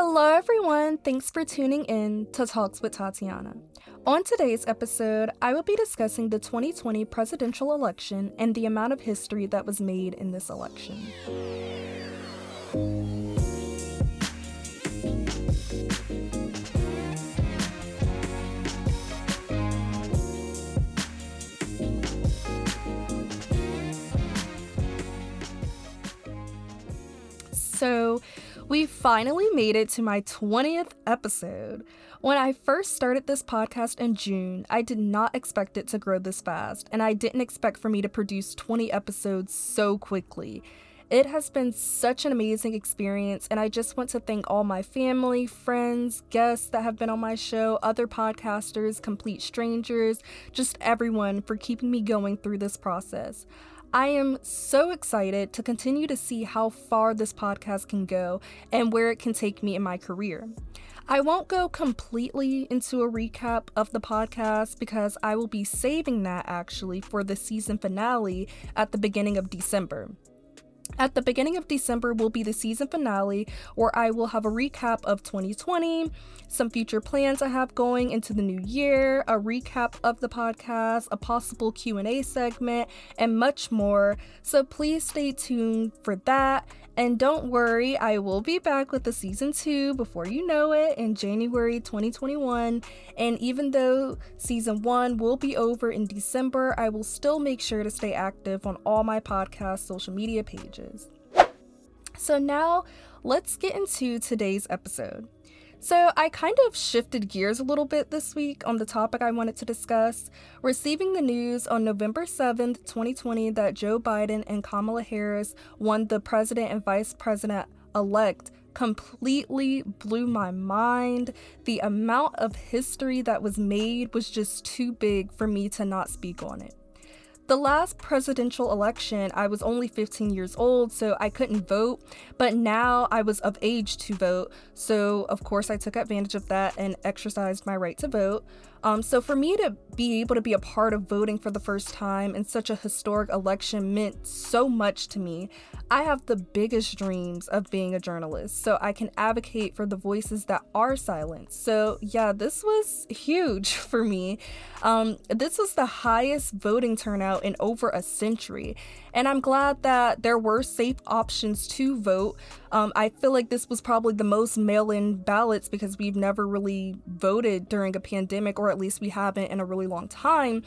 Hello, everyone. Thanks for tuning in to Talks with Tatiana. On today's episode, I will be discussing the 2020 presidential election and the amount of history that was made in this election. So, we finally made it to my 20th episode. When I first started this podcast in June, I did not expect it to grow this fast, and I didn't expect for me to produce 20 episodes so quickly. It has been such an amazing experience, and I just want to thank all my family, friends, guests that have been on my show, other podcasters, complete strangers, just everyone for keeping me going through this process. I am so excited to continue to see how far this podcast can go and where it can take me in my career. I won't go completely into a recap of the podcast because I will be saving that actually for the season finale at the beginning of December. At the beginning of December will be the season finale where I will have a recap of 2020, some future plans I have going into the new year, a recap of the podcast, a possible Q&A segment, and much more. So please stay tuned for that and don't worry, I will be back with the season 2 before you know it in January 2021. And even though season 1 will be over in December, I will still make sure to stay active on all my podcast social media pages. So now, let's get into today's episode. So, I kind of shifted gears a little bit this week on the topic I wanted to discuss, receiving the news on November 7th, 2020, that Joe Biden and Kamala Harris won the president and vice president elect completely blew my mind. The amount of history that was made was just too big for me to not speak on it. The last presidential election, I was only 15 years old, so I couldn't vote, but now I was of age to vote, so of course I took advantage of that and exercised my right to vote. Um, so for me to be able to be a part of voting for the first time in such a historic election meant so much to me. I have the biggest dreams of being a journalist, so I can advocate for the voices that are silenced. So yeah, this was huge for me. Um, this was the highest voting turnout in over a century, and I'm glad that there were safe options to vote. Um, I feel like this was probably the most mail in ballots because we've never really voted during a pandemic, or at least we haven't in a really long time.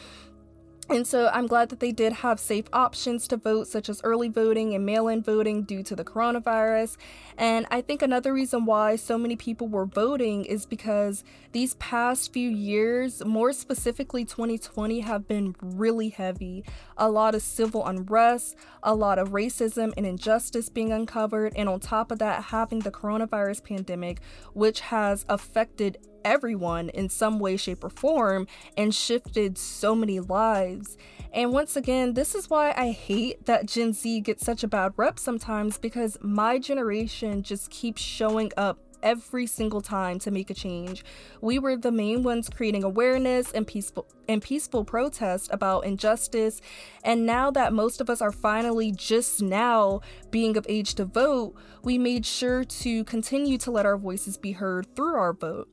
And so I'm glad that they did have safe options to vote, such as early voting and mail in voting due to the coronavirus. And I think another reason why so many people were voting is because these past few years, more specifically 2020, have been really heavy. A lot of civil unrest, a lot of racism and injustice being uncovered, and on top of that, having the coronavirus pandemic, which has affected everyone in some way, shape, or form and shifted so many lives. And once again, this is why I hate that Gen Z gets such a bad rep sometimes because my generation just keeps showing up every single time to make a change. We were the main ones creating awareness and peaceful and peaceful protest about injustice. And now that most of us are finally just now being of age to vote, we made sure to continue to let our voices be heard through our vote.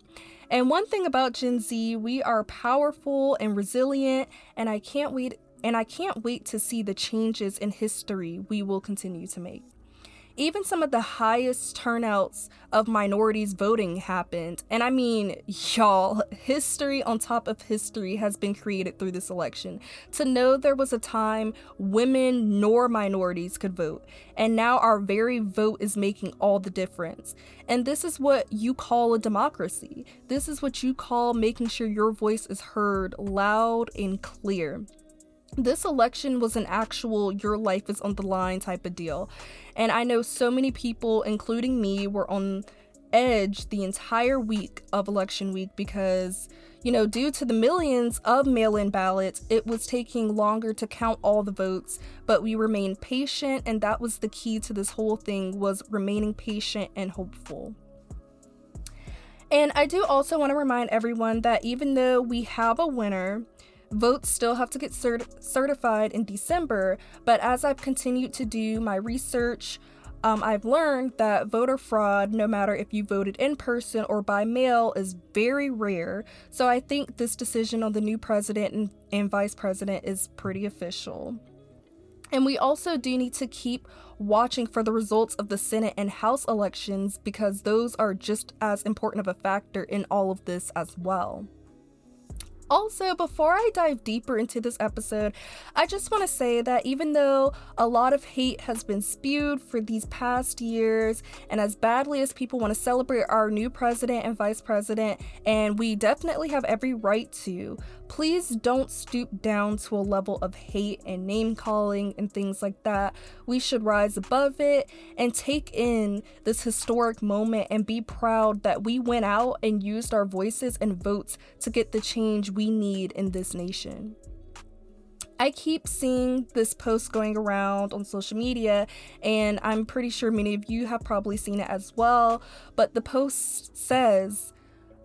And one thing about Gen Z, we are powerful and resilient, and I can't wait and I can't wait to see the changes in history we will continue to make even some of the highest turnouts of minorities voting happened. And I mean, y'all, history on top of history has been created through this election. To know there was a time women nor minorities could vote, and now our very vote is making all the difference. And this is what you call a democracy. This is what you call making sure your voice is heard loud and clear this election was an actual your life is on the line type of deal. And I know so many people, including me, were on edge the entire week of election week because, you know, due to the millions of mail in ballots, it was taking longer to count all the votes, but we remained patient and that was the key to this whole thing was remaining patient and hopeful. And I do also want to remind everyone that even though we have a winner, Votes still have to get cert- certified in December, but as I've continued to do my research, um, I've learned that voter fraud, no matter if you voted in person or by mail, is very rare. So I think this decision on the new president and, and vice president is pretty official. And we also do need to keep watching for the results of the Senate and House elections because those are just as important of a factor in all of this as well. Also, before I dive deeper into this episode, I just want to say that even though a lot of hate has been spewed for these past years, and as badly as people want to celebrate our new president and vice president, and we definitely have every right to, please don't stoop down to a level of hate and name calling and things like that. We should rise above it and take in this historic moment and be proud that we went out and used our voices and votes to get the change we need in this nation. I keep seeing this post going around on social media, and I'm pretty sure many of you have probably seen it as well. But the post says,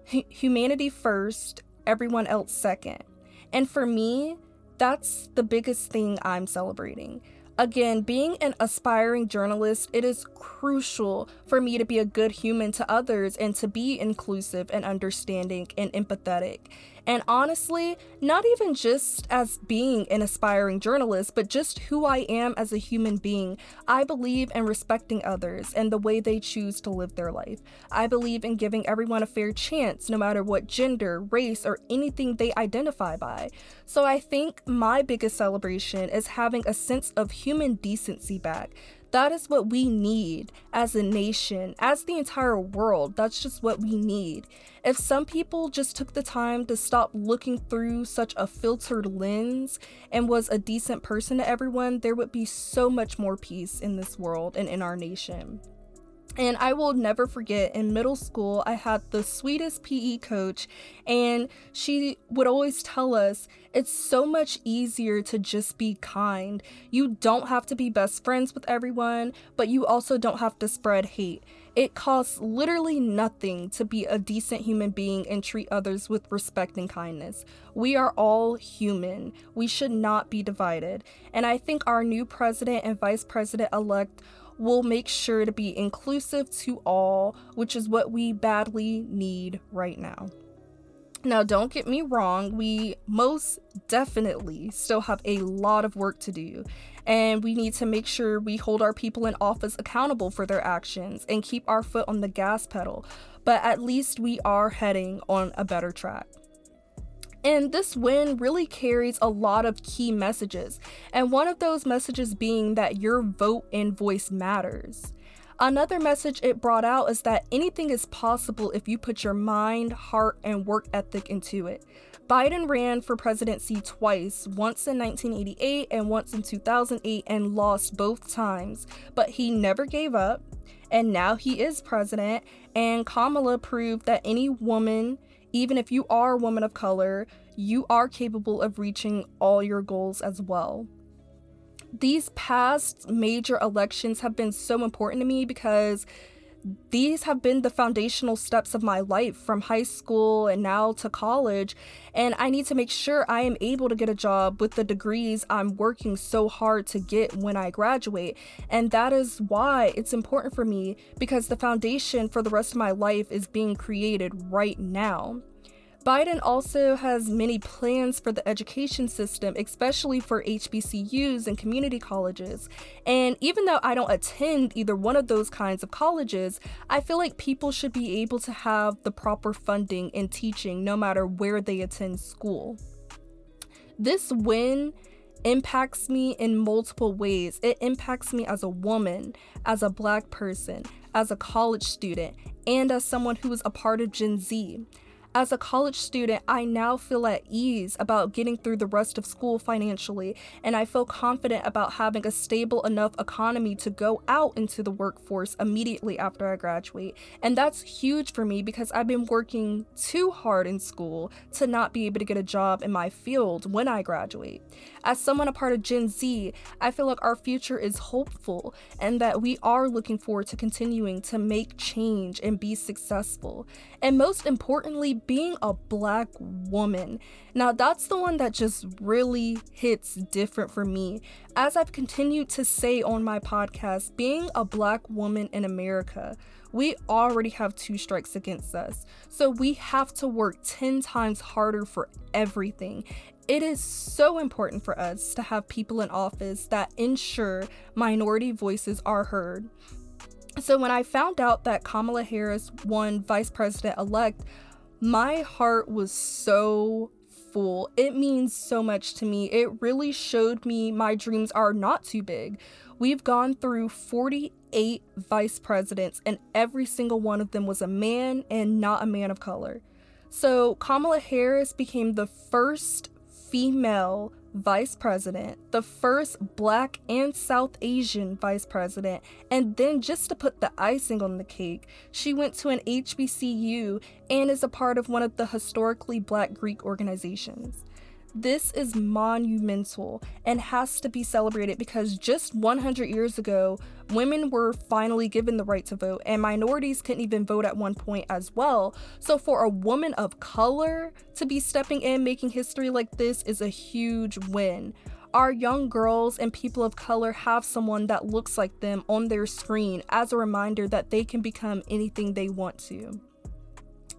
Humanity first, everyone else second. And for me, that's the biggest thing I'm celebrating. Again, being an aspiring journalist, it is crucial for me to be a good human to others and to be inclusive and understanding and empathetic. And honestly, not even just as being an aspiring journalist, but just who I am as a human being. I believe in respecting others and the way they choose to live their life. I believe in giving everyone a fair chance, no matter what gender, race, or anything they identify by. So I think my biggest celebration is having a sense of human decency back. That is what we need as a nation, as the entire world. That's just what we need. If some people just took the time to stop looking through such a filtered lens and was a decent person to everyone, there would be so much more peace in this world and in our nation. And I will never forget in middle school, I had the sweetest PE coach, and she would always tell us it's so much easier to just be kind. You don't have to be best friends with everyone, but you also don't have to spread hate. It costs literally nothing to be a decent human being and treat others with respect and kindness. We are all human. We should not be divided. And I think our new president and vice president elect will make sure to be inclusive to all, which is what we badly need right now. Now, don't get me wrong, we most definitely still have a lot of work to do, and we need to make sure we hold our people in office accountable for their actions and keep our foot on the gas pedal, but at least we are heading on a better track. And this win really carries a lot of key messages, and one of those messages being that your vote and voice matters. Another message it brought out is that anything is possible if you put your mind, heart, and work ethic into it. Biden ran for presidency twice, once in 1988 and once in 2008, and lost both times, but he never gave up. And now he is president, and Kamala proved that any woman even if you are a woman of color, you are capable of reaching all your goals as well. These past major elections have been so important to me because these have been the foundational steps of my life from high school and now to college. And I need to make sure I am able to get a job with the degrees I'm working so hard to get when I graduate. And that is why it's important for me because the foundation for the rest of my life is being created right now. Biden also has many plans for the education system, especially for HBCUs and community colleges. And even though I don't attend either one of those kinds of colleges, I feel like people should be able to have the proper funding and teaching no matter where they attend school. This win impacts me in multiple ways. It impacts me as a woman, as a black person, as a college student, and as someone who is a part of Gen Z. As a college student, I now feel at ease about getting through the rest of school financially, and I feel confident about having a stable enough economy to go out into the workforce immediately after I graduate. And that's huge for me because I've been working too hard in school to not be able to get a job in my field when I graduate. As someone a part of Gen Z, I feel like our future is hopeful and that we are looking forward to continuing to make change and be successful. And most importantly, being a black woman. Now, that's the one that just really hits different for me. As I've continued to say on my podcast, being a black woman in America, we already have two strikes against us. So we have to work 10 times harder for everything. It is so important for us to have people in office that ensure minority voices are heard. So when I found out that Kamala Harris won vice president elect, my heart was so full. It means so much to me. It really showed me my dreams are not too big. We've gone through 48 vice presidents, and every single one of them was a man and not a man of color. So Kamala Harris became the first female vice president, the first black and South Asian vice president, and then just to put the icing on the cake, she went to an HBCU and is a part of one of the historically black Greek organizations. This is monumental and has to be celebrated because just 100 years ago, women were finally given the right to vote, and minorities couldn't even vote at one point as well. So, for a woman of color to be stepping in, making history like this is a huge win. Our young girls and people of color have someone that looks like them on their screen as a reminder that they can become anything they want to.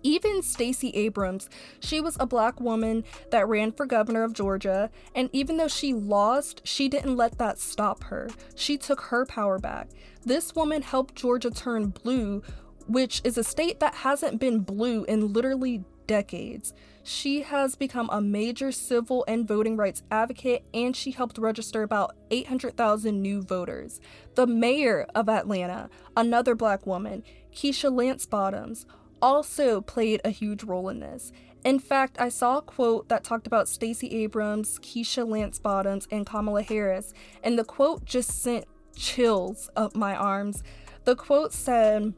Even Stacey Abrams, she was a black woman that ran for governor of Georgia, and even though she lost, she didn't let that stop her. She took her power back. This woman helped Georgia turn blue, which is a state that hasn't been blue in literally decades. She has become a major civil and voting rights advocate, and she helped register about 800,000 new voters. The mayor of Atlanta, another black woman, Keisha Lance Bottoms, also played a huge role in this. In fact, I saw a quote that talked about Stacey Abrams, Keisha Lance Bottoms, and Kamala Harris, and the quote just sent chills up my arms. The quote said,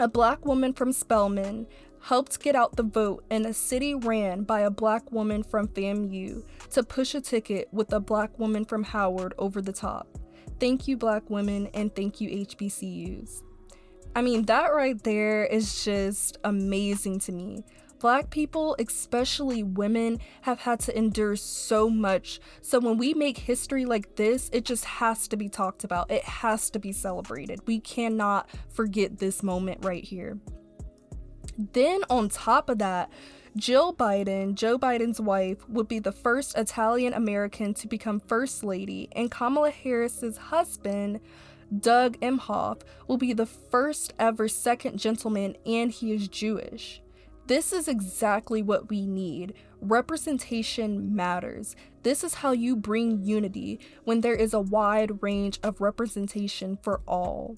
A black woman from Spelman helped get out the vote in a city ran by a black woman from FAMU to push a ticket with a black woman from Howard over the top. Thank you, black women, and thank you, HBCUs. I mean, that right there is just amazing to me. Black people, especially women, have had to endure so much. So when we make history like this, it just has to be talked about. It has to be celebrated. We cannot forget this moment right here. Then, on top of that, Jill Biden, Joe Biden's wife, would be the first Italian American to become First Lady, and Kamala Harris's husband Doug Emhoff will be the first ever second gentleman, and he is Jewish. This is exactly what we need. Representation matters. This is how you bring unity when there is a wide range of representation for all.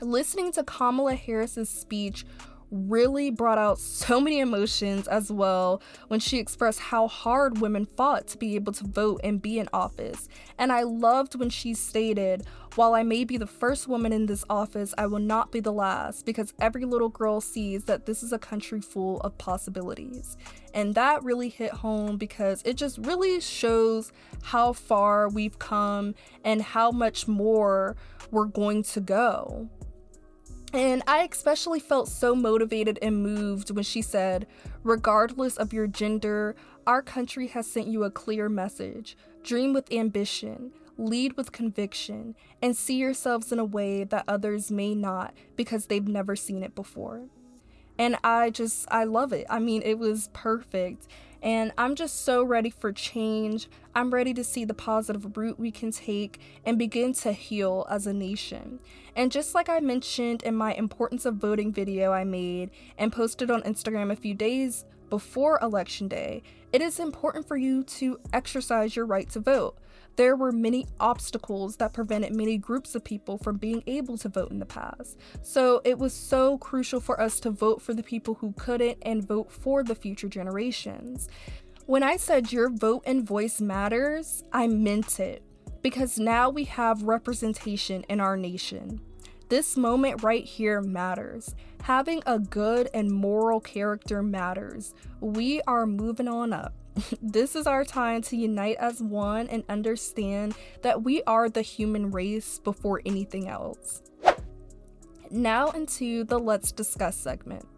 Listening to Kamala Harris's speech really brought out so many emotions as well when she expressed how hard women fought to be able to vote and be in office. And I loved when she stated, While I may be the first woman in this office, I will not be the last because every little girl sees that this is a country full of possibilities. And that really hit home because it just really shows how far we've come and how much more we're going to go. And I especially felt so motivated and moved when she said, Regardless of your gender, our country has sent you a clear message. Dream with ambition, lead with conviction, and see yourselves in a way that others may not because they've never seen it before. And I just, I love it. I mean, it was perfect. And I'm just so ready for change. I'm ready to see the positive route we can take and begin to heal as a nation. And just like I mentioned in my importance of voting video I made and posted on Instagram a few days before Election Day, it is important for you to exercise your right to vote. There were many obstacles that prevented many groups of people from being able to vote in the past. So it was so crucial for us to vote for the people who couldn't and vote for the future generations. When I said your vote and voice matters, I meant it because now we have representation in our nation. This moment right here matters. Having a good and moral character matters. We are moving on up. this is our time to unite as one and understand that we are the human race before anything else. Now, into the Let's Discuss segment.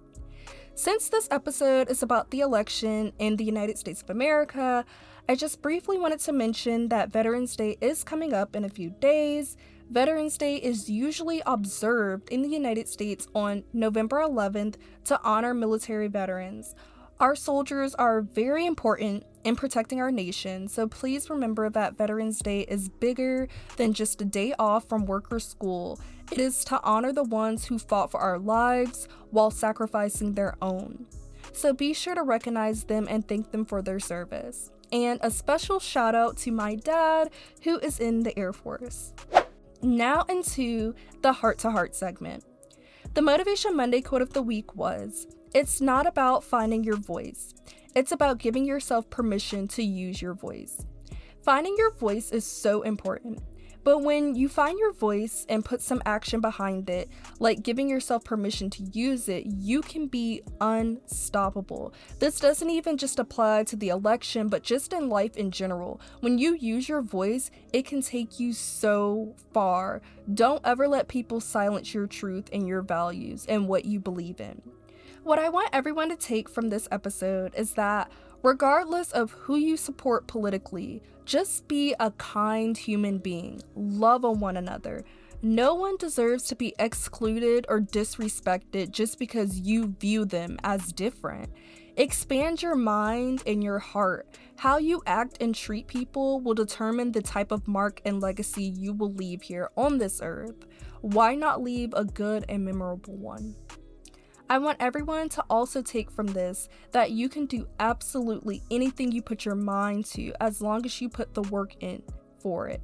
Since this episode is about the election in the United States of America, I just briefly wanted to mention that Veterans Day is coming up in a few days. Veterans Day is usually observed in the United States on November 11th to honor military veterans. Our soldiers are very important in protecting our nation, so please remember that Veterans Day is bigger than just a day off from work or school. It is to honor the ones who fought for our lives while sacrificing their own. So be sure to recognize them and thank them for their service. And a special shout out to my dad, who is in the Air Force. Now, into the heart to heart segment. The Motivation Monday quote of the week was it's not about finding your voice, it's about giving yourself permission to use your voice. Finding your voice is so important. But when you find your voice and put some action behind it, like giving yourself permission to use it, you can be unstoppable. This doesn't even just apply to the election, but just in life in general. When you use your voice, it can take you so far. Don't ever let people silence your truth and your values and what you believe in. What I want everyone to take from this episode is that regardless of who you support politically, just be a kind human being. Love on one another. No one deserves to be excluded or disrespected just because you view them as different. Expand your mind and your heart. How you act and treat people will determine the type of mark and legacy you will leave here on this earth. Why not leave a good and memorable one? I want everyone to also take from this that you can do absolutely anything you put your mind to as long as you put the work in for it.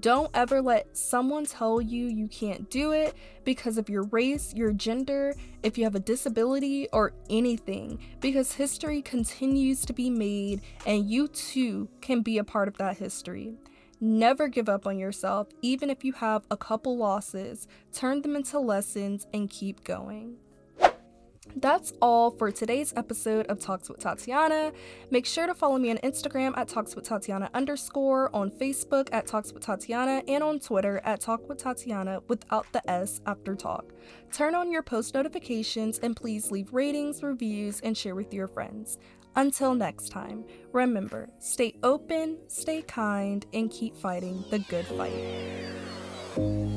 Don't ever let someone tell you you can't do it because of your race, your gender, if you have a disability, or anything, because history continues to be made and you too can be a part of that history. Never give up on yourself, even if you have a couple losses. Turn them into lessons and keep going. That's all for today's episode of Talks with Tatiana. Make sure to follow me on Instagram at Talks with Tatiana underscore, on Facebook at Talks with Tatiana, and on Twitter at Talk with Tatiana without the S after talk. Turn on your post notifications and please leave ratings, reviews, and share with your friends. Until next time, remember stay open, stay kind, and keep fighting the good fight.